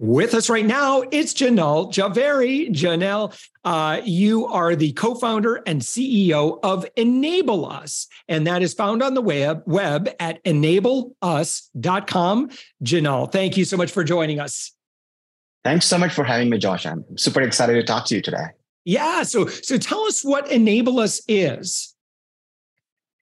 With us right now, it's Jinal Jhaveri. Jinal, uh, you are the co-founder and CEO of Enable Us, and that is found on the web, web at enableus.com. Jinal, thank you so much for joining us. Thanks so much for having me, Josh. I'm super excited to talk to you today. Yeah, so so tell us what Enable Us is.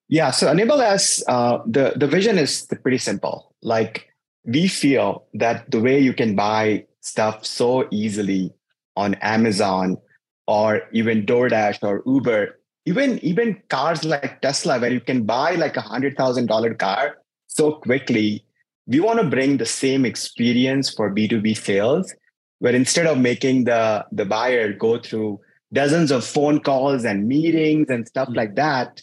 Yeah, so Enable Us, uh, the the vision is pretty simple. Like we feel that the way you can buy stuff so easily on Amazon or even DoorDash or Uber, even even cars like Tesla, where you can buy like a hundred thousand dollar car so quickly, we want to bring the same experience for B2B sales, where instead of making the, the buyer go through dozens of phone calls and meetings and stuff like that,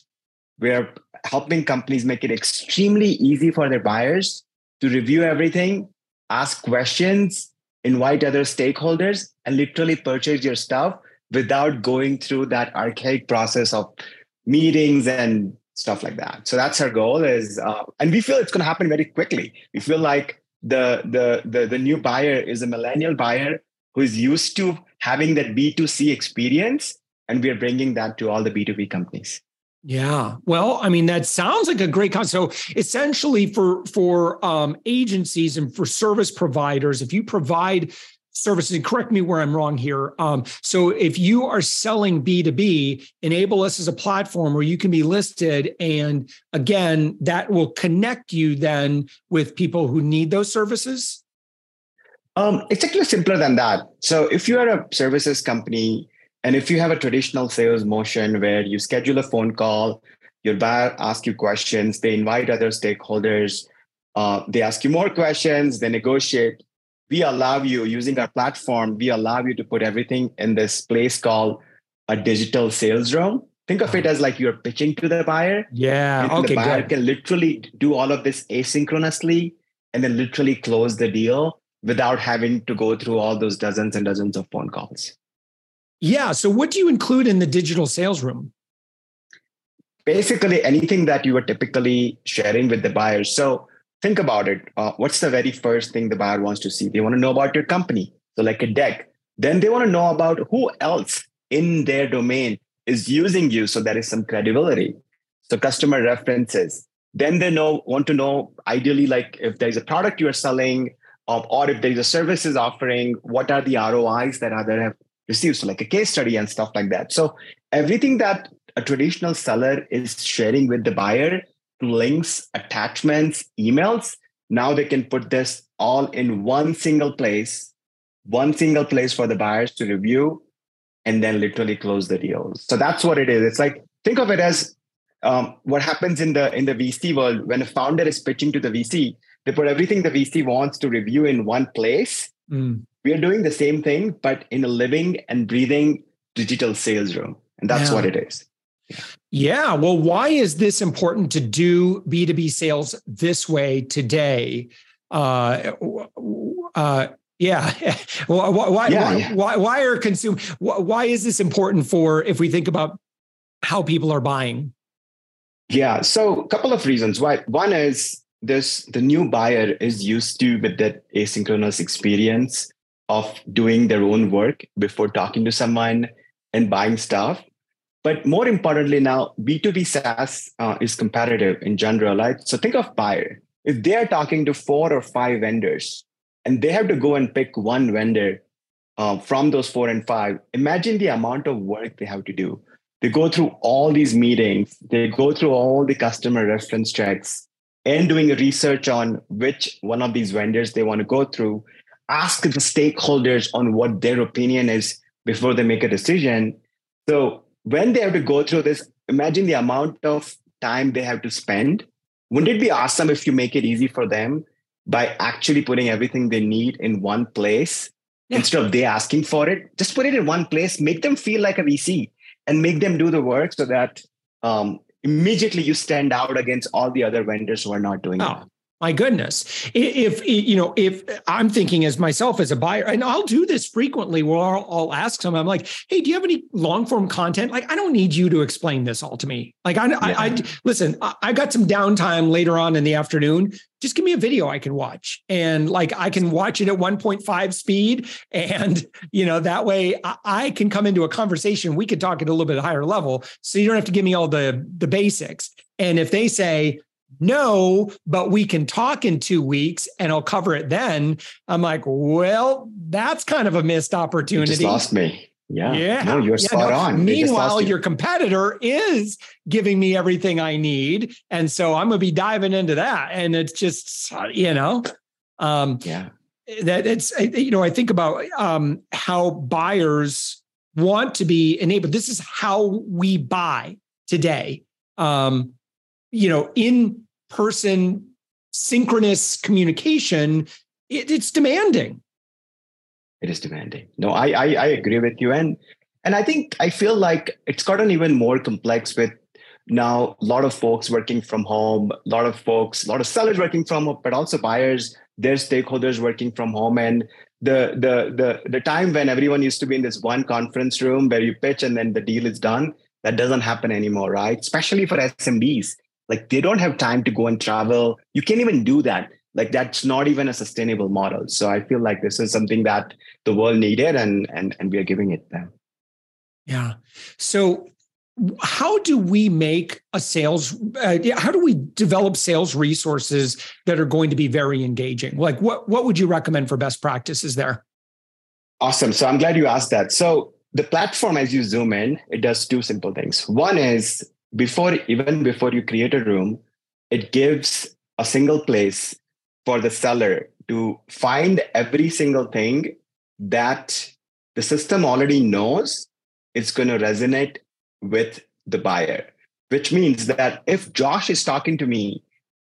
we're helping companies make it extremely easy for their buyers to review everything, ask questions, invite other stakeholders, and literally purchase your stuff without going through that archaic process of meetings and stuff like that. So that's our goal is, uh, and we feel it's going to happen very quickly. We feel like the, the the the new buyer is a millennial buyer who is used to having that B2C experience, and we are bringing that to all the B2B companies. Yeah. Well, I mean, that sounds like a great concept. So essentially for for um, agencies and for service providers, if you provide services, correct me where I'm wrong here. Um, so if you are selling B2B, enable us as a platform where you can be listed. And again, that will connect you then with people who need those services. Um, it's actually simpler than that. So if you are a services company and if you have a traditional sales motion where you schedule a phone call, your buyer asks you questions, they invite other stakeholders, uh, they ask you more questions, they negotiate. We allow you using our platform, we allow you to put everything in this place called a digital sales room. Think of it as like you're pitching to the buyer. Yeah. And okay. The buyer good. can literally do all of this asynchronously and then literally close the deal without having to go through all those dozens and dozens of phone calls. Yeah. So, what do you include in the digital sales room? Basically, anything that you are typically sharing with the buyers. So, think about it. Uh, what's the very first thing the buyer wants to see? They want to know about your company. So, like a deck. Then they want to know about who else in their domain is using you. So, there is some credibility. So, customer references. Then they know want to know ideally like if there's a product you are selling, or if there's a services offering, what are the ROIs that other have received, so like a case study and stuff like that. So everything that a traditional seller is sharing with the buyer, links, attachments, emails, now they can put this all in one single place, one single place for the buyers to review and then literally close the deal. So that's what it is. It's like think of it as um, what happens in the in the VC world when a founder is pitching to the VC, they put everything the VC wants to review in one place. Mm we are doing the same thing, but in a living and breathing digital sales room. And that's yeah. what it is. Yeah. yeah. Well, why is this important to do B2B sales this way today? Uh, uh, yeah. why, why, yeah, why, why are consume? Why is this important for if we think about how people are buying? Yeah. So a couple of reasons. Why? One is this the new buyer is used to with that asynchronous experience of doing their own work before talking to someone and buying stuff. But more importantly, now B2B SaaS uh, is competitive in general, right? So think of buyer. If they are talking to four or five vendors and they have to go and pick one vendor uh, from those four and five, imagine the amount of work they have to do. they go through all these meetings, they go through all the customer reference checks and doing research on which one of these vendors they want to go through, ask the stakeholders on what their opinion is before they make a decision. So when they have to go through this, imagine the amount of time they have to spend. Wouldn't it be awesome if you make it easy for them by actually putting everything they need in one place yeah. instead of they asking for it? Just put it in one place, make them feel like a VC and make them do the work so that um, immediately you stand out against all the other vendors who are not doing oh, it my goodness if, if you know if i'm thinking as myself as a buyer and i'll do this frequently where I'll, I'll, ask them i'm like hey do you have any long form content like i don't need you to explain this all to me like i, yeah. I, I listen I, I got some downtime later on in the afternoon just give me a video I can watch. And like I can watch it at 1.5 speed. And, you know, that way I, I can come into a conversation. We could talk at a little bit higher level. So you don't have to give me all the, the basics. And if they say, no, but we can talk in two weeks and I'll cover it then. I'm like, well, that's kind of a missed opportunity. You just lost me. Yeah. Yeah. No, you're yeah, spot no. on. Meanwhile, you. your competitor is giving me everything I need. And so I'm going to be diving into that. And it's just, you know, um, yeah, that it's, you know, I think about um, how buyers want to be enabled. This is how we buy today. Um, you know, in person synchronous communication, it, it's demanding it is demanding. No, I, I I agree with you, and and I think I feel like it's gotten even more complex with now a lot of folks working from home, a lot of folks, a lot of sellers working from home, but also buyers, their stakeholders working from home, and the the the the time when everyone used to be in this one conference room where you pitch and then the deal is done, that doesn't happen anymore, right? Especially for SMBs, like they don't have time to go and travel. You can't even do that. Like that's not even a sustainable model. So i feel like this is something that the world needed and and and we are giving it them. Yeah. So how do we make a sales uh, how do we develop sales resources that are going to be very engaging? Like what what would you recommend for best practices there? Awesome. So i'm glad you asked that. So the platform as you zoom in it does two simple things. One is before even before you create a room it gives a single place for the seller to find every single thing that the system already knows it's going to resonate with the buyer, which means that if Josh is talking to me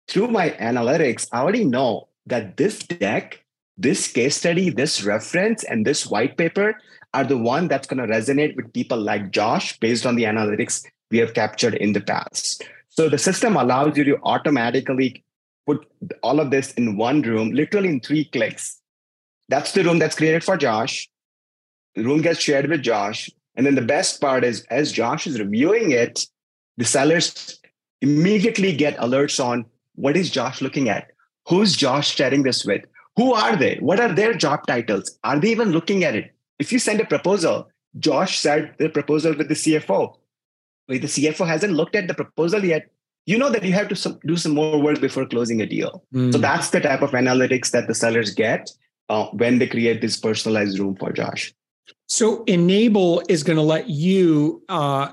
through my analytics, I already know that this deck, this case study, this reference, and this white paper are the one that's going to resonate with people like Josh based on the analytics we have captured in the past. So the system allows you to automatically put all of this in one room, literally in three clicks. That's the room that's created for Josh. The room gets shared with Josh. And then the best part is, as Josh is reviewing it, the sellers immediately get alerts on what is Josh looking at? Who's Josh sharing this with? Who are they? What are their job titles? Are they even looking at it? If you send a proposal, Josh said the proposal with the CFO. The CFO hasn't looked at the proposal yet you know that you have to do some more work before closing a deal. Mm. So that's the type of analytics that the sellers get uh, when they create this personalized room for Josh. So Enable is going to let you uh,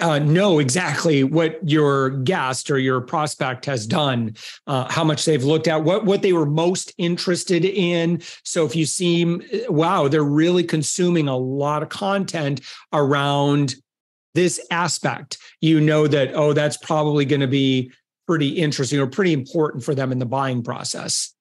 uh, know exactly what your guest or your prospect has done, uh, how much they've looked at, what what they were most interested in. So if you seem, wow, they're really consuming a lot of content around this aspect, you know that, oh, that's probably going to be pretty interesting or pretty important for them in the buying process.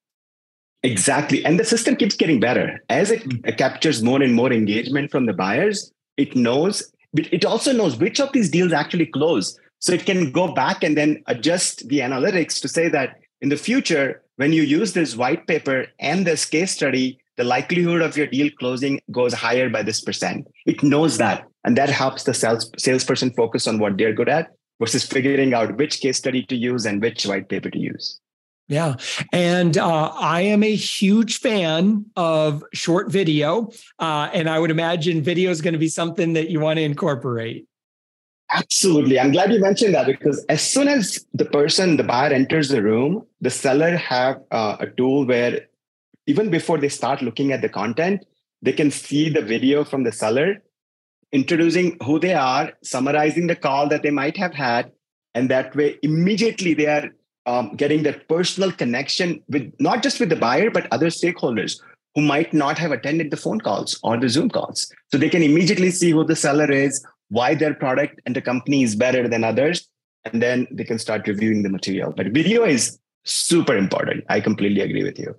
Exactly. And the system keeps getting better. As it mm. captures more and more engagement from the buyers, it knows, it also knows which of these deals actually close. So it can go back and then adjust the analytics to say that in the future, when you use this white paper and this case study, the likelihood of your deal closing goes higher by this percent. It knows that. And that helps the sales, salesperson focus on what they're good at versus figuring out which case study to use and which white paper to use. Yeah. And uh, I am a huge fan of short video. Uh, and I would imagine video is going to be something that you want to incorporate. Absolutely. I'm glad you mentioned that because as soon as the person, the buyer enters the room, the seller have uh, a tool where even before they start looking at the content, they can see the video from the seller introducing who they are, summarizing the call that they might have had, and that way immediately they are um, getting that personal connection with not just with the buyer but other stakeholders who might not have attended the phone calls or the Zoom calls. So they can immediately see who the seller is, why their product and the company is better than others, and then they can start reviewing the material. But video is super important. I completely agree with you.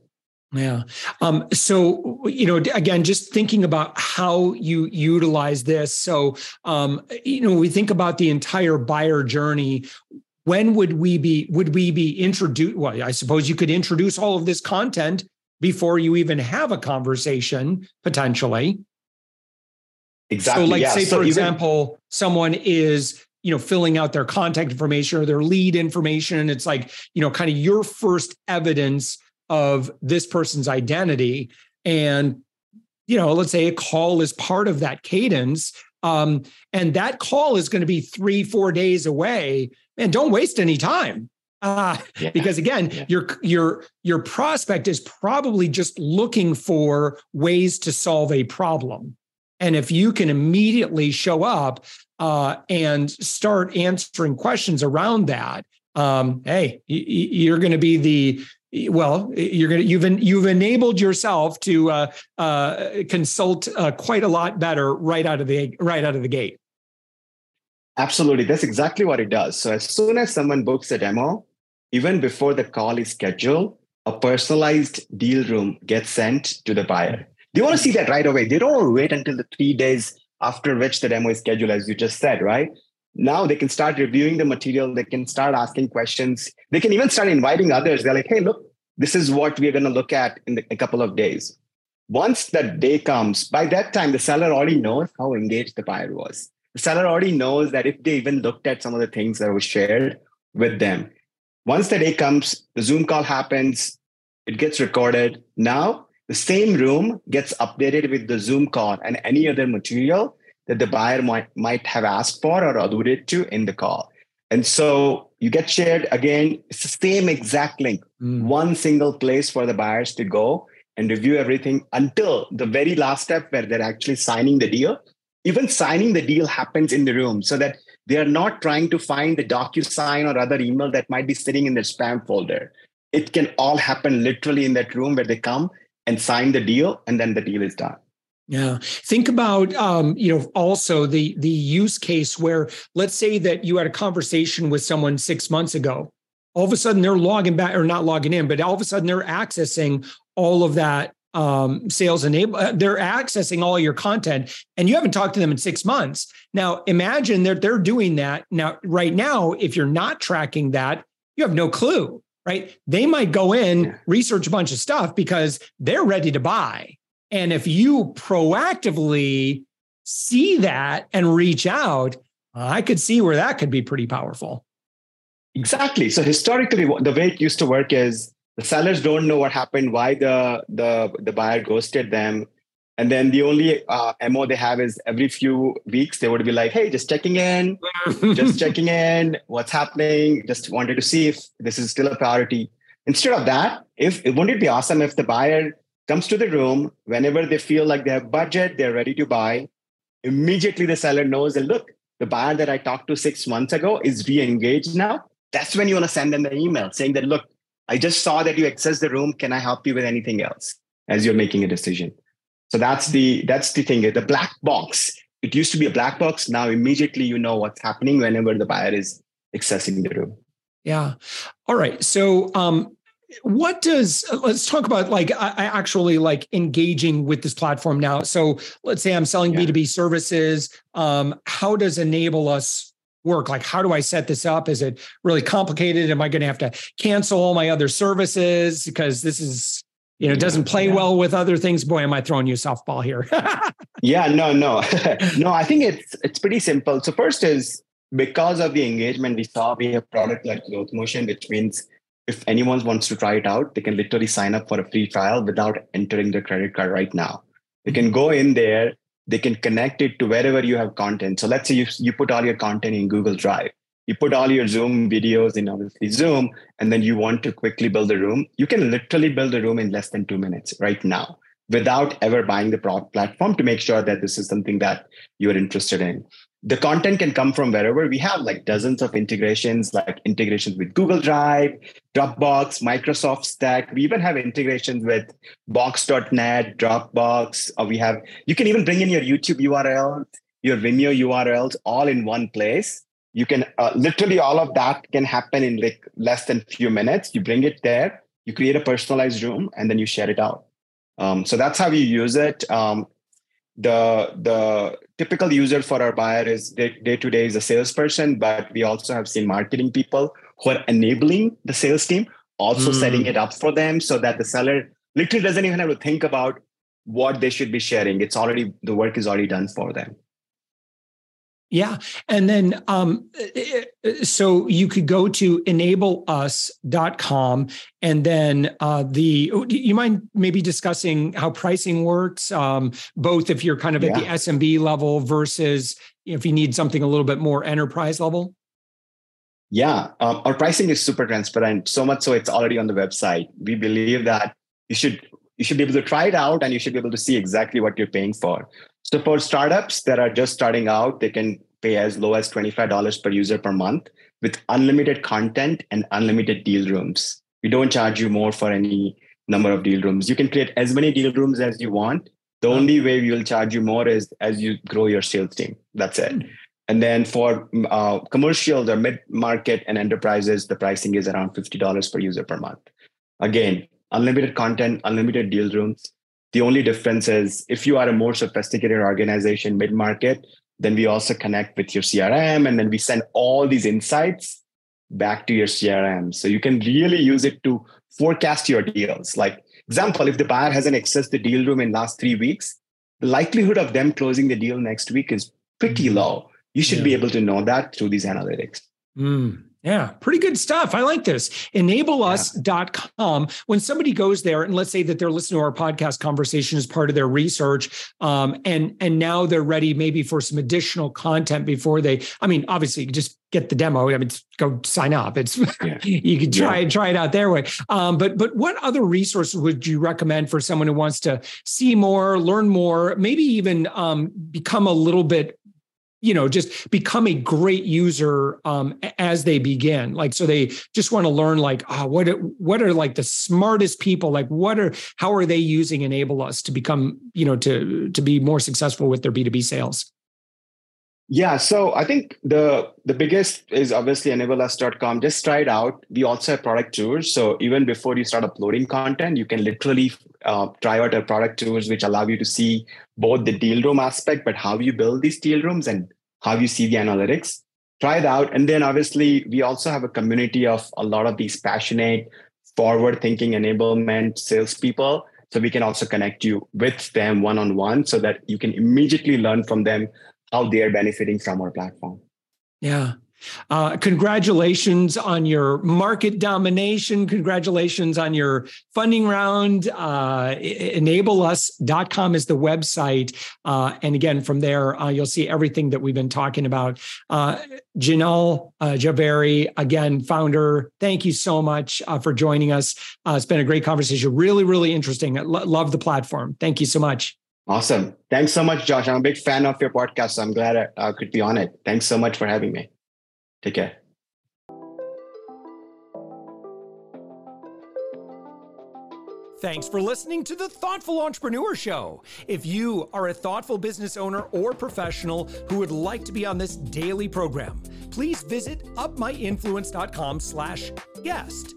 Yeah. Um, so, you know, again, just thinking about how you utilize this. So, um, you know, we think about the entire buyer journey. When would we be, would we be introduced? Well, I suppose you could introduce all of this content before you even have a conversation potentially. Exactly. So, like, yeah. say, so for even, example, someone is you know filling out their contact information or their lead information and it's like you know kind of your first evidence of this person's identity and you know let's say a call is part of that cadence um, and that call is going to be three four days away and don't waste any time uh, yeah. because again yeah. your your your prospect is probably just looking for ways to solve a problem and if you can immediately show up uh, and start answering questions around that um, hey you're going to be the well you're gonna you've you've enabled yourself to uh, uh, consult uh, quite a lot better right out of the right out of the gate. Absolutely. That's exactly what it does. So as soon as someone books a demo even before the call is scheduled a personalized deal room gets sent to the buyer. They want to see that right away? They don't wait until the three days after which the demo is scheduled as you just said right now they can start reviewing the material. They can start asking questions. They can even start inviting others. They're like hey look this is what we're going to look at in the, a couple of days. Once that day comes by that time the seller already knows how engaged the buyer was. The seller already knows that if they even looked at some of the things that were shared with them. Once the day comes the zoom call happens it gets recorded. Now the same room gets updated with the zoom call and any other material that the buyer might, might have asked for or alluded to in the call. And so you get shared again, it's the same exact link, mm. one single place for the buyers to go and review everything until the very last step where they're actually signing the deal. Even signing the deal happens in the room so that they are not trying to find the DocuSign or other email that might be sitting in their spam folder. It can all happen literally in that room where they come and sign the deal, and then the deal is done. Yeah. Think about um, you know, also the the use case where let's say that you had a conversation with someone six months ago. All of a sudden they're logging back or not logging in, but all of a sudden they're accessing all of that um, sales enable. Uh, they're accessing all your content, and you haven't talked to them in six months. Now imagine that they're doing that now. Right now, if you're not tracking that, you have no clue. Right? They might go in, research a bunch of stuff because they're ready to buy and if you proactively see that and reach out, I could see where that could be pretty powerful. Exactly. So historically, the way it used to work is the sellers don't know what happened, why the the the buyer ghosted them, and then the only uh, mo they have is every few weeks they would be like, "Hey, just checking in, just checking in, what's happening? Just wanted to see if this is still a priority." Instead of that, if wouldn't it be awesome if the buyer comes to the room whenever they feel like they have budget, they're ready to buy. Immediately, the seller knows that look, the buyer that I talked to six months ago is re-engaged now. That's when you want to send them the email saying that look, I just saw that you access the room. Can I help you with anything else as you're making a decision? So that's the that's the thing. The black box. It used to be a black box. Now immediately you know what's happening whenever the buyer is accessing the room. Yeah. All right. So um, what does let's talk about like I, actually like engaging with this platform now so let's say i'm selling yeah. b2b services um, how does enable us work like how do i set this up is it really complicated am i going to have to cancel all my other services because this is you know, doesn't play yeah. well with other things. Boy, am I throwing you a softball here? yeah, no, no, no. I think it's it's pretty simple. So first is because of the engagement we saw, we have product like growth motion, which means if anyone wants to try it out, they can literally sign up for a free trial without entering their credit card right now. They can go in there, they can connect it to wherever you have content. So let's say you, you put all your content in Google Drive, you put all your Zoom videos in obviously Zoom, and then you want to quickly build a room. You can literally build a room in less than two minutes right now without ever buying the platform to make sure that this is something that you're interested in the content can come from wherever. We have like dozens of integrations like integrations with google drive dropbox microsoft stack. We even have integrations with box.net dropbox. Or we have you can even bring in your youtube urls your vimeo urls all in one place. You can uh, literally all of that can happen in like less than few minutes. You bring it there you create a personalized room and then you share it out. Um, so that's how you use it. Um, the the typical user for our buyer is day to day is a salesperson, but we also have seen marketing people who are enabling the sales team, also mm. setting it up for them so that the seller literally doesn't even have to think about what they should be sharing. It's already the work is already done for them. Yeah. And then, um, eh, eh, so you could go to enableus.com and then uh, the, oh, you mind maybe discussing how pricing works, um, both if you're kind of yeah. at the SMB level versus if you need something a little bit more enterprise level? Yeah. Um, our pricing is super transparent, so much so it's already on the website. We believe that you should you should be able to try it out and you should be able to see exactly what you're paying for. So for startups that are just starting out, they can pay as low as $25 per user per month with unlimited content and unlimited deal rooms. We don't charge you more for any number of deal rooms. You can create as many deal rooms as you want. The only way we will charge you more is as you grow your sales team. That's it. Mm. And then for uh, commercials or mid market and enterprises, the pricing is around $50 per user per month. Again, unlimited content, unlimited deal rooms, the only difference is if you are a more sophisticated organization, mid market, then we also connect with your CRM and then we send all these insights back to your CRM. So you can really use it to forecast your deals. Like, example, if the buyer hasn't accessed the deal room in last three weeks, the likelihood of them closing the deal next week is pretty mm-hmm. low. You should yeah. be able to know that through these analytics. Mm. Yeah, pretty good stuff. I like this. Enableus.com. When somebody goes there and let's say that they're listening to our podcast conversation as part of their research, um, and and now they're ready maybe for some additional content before they. I mean, obviously, just get the demo. I mean, go sign up. It's yeah. you can try yeah. try it out their way. Um, but but what other resources would you recommend for someone who wants to see more, learn more, maybe even um, become a little bit you know just become a great user um, as they begin. Like so they just want to learn like oh, what what are like the smartest people? Like what are how are they using enable us to become you know to to be more successful with their b2b sales yeah so i think the the biggest is obviously enableus.com just try it out we also have product tours so even before you start uploading content you can literally uh, try out our product tours which allow you to see both the deal room aspect, but how you build these deal rooms and how you see the analytics. Try it out. And then obviously, we also have a community of a lot of these passionate, forward thinking enablement salespeople. So we can also connect you with them one on one so that you can immediately learn from them how they are benefiting from our platform. Yeah. Uh, congratulations on your market domination. Congratulations on your funding round. Uh, enableus.com is the website. Uh, and again, from there, uh, you'll see everything that we've been talking about. Uh, Jinal uh, Jhaveri, again, founder, thank you so much uh, for joining us. it's been a great conversation. Really, really interesting. Love the platform. Thank you so much. Awesome. Thanks so much, Josh. I'm a big fan of your podcast. So I'm glad I, I could be on it. Thanks so much for having me. Take care. Thanks for listening to the Thoughtful Entrepreneur Show. If you are a thoughtful business owner or professional who would like to be on this daily program, please visit upmyinfluence.com slash guest.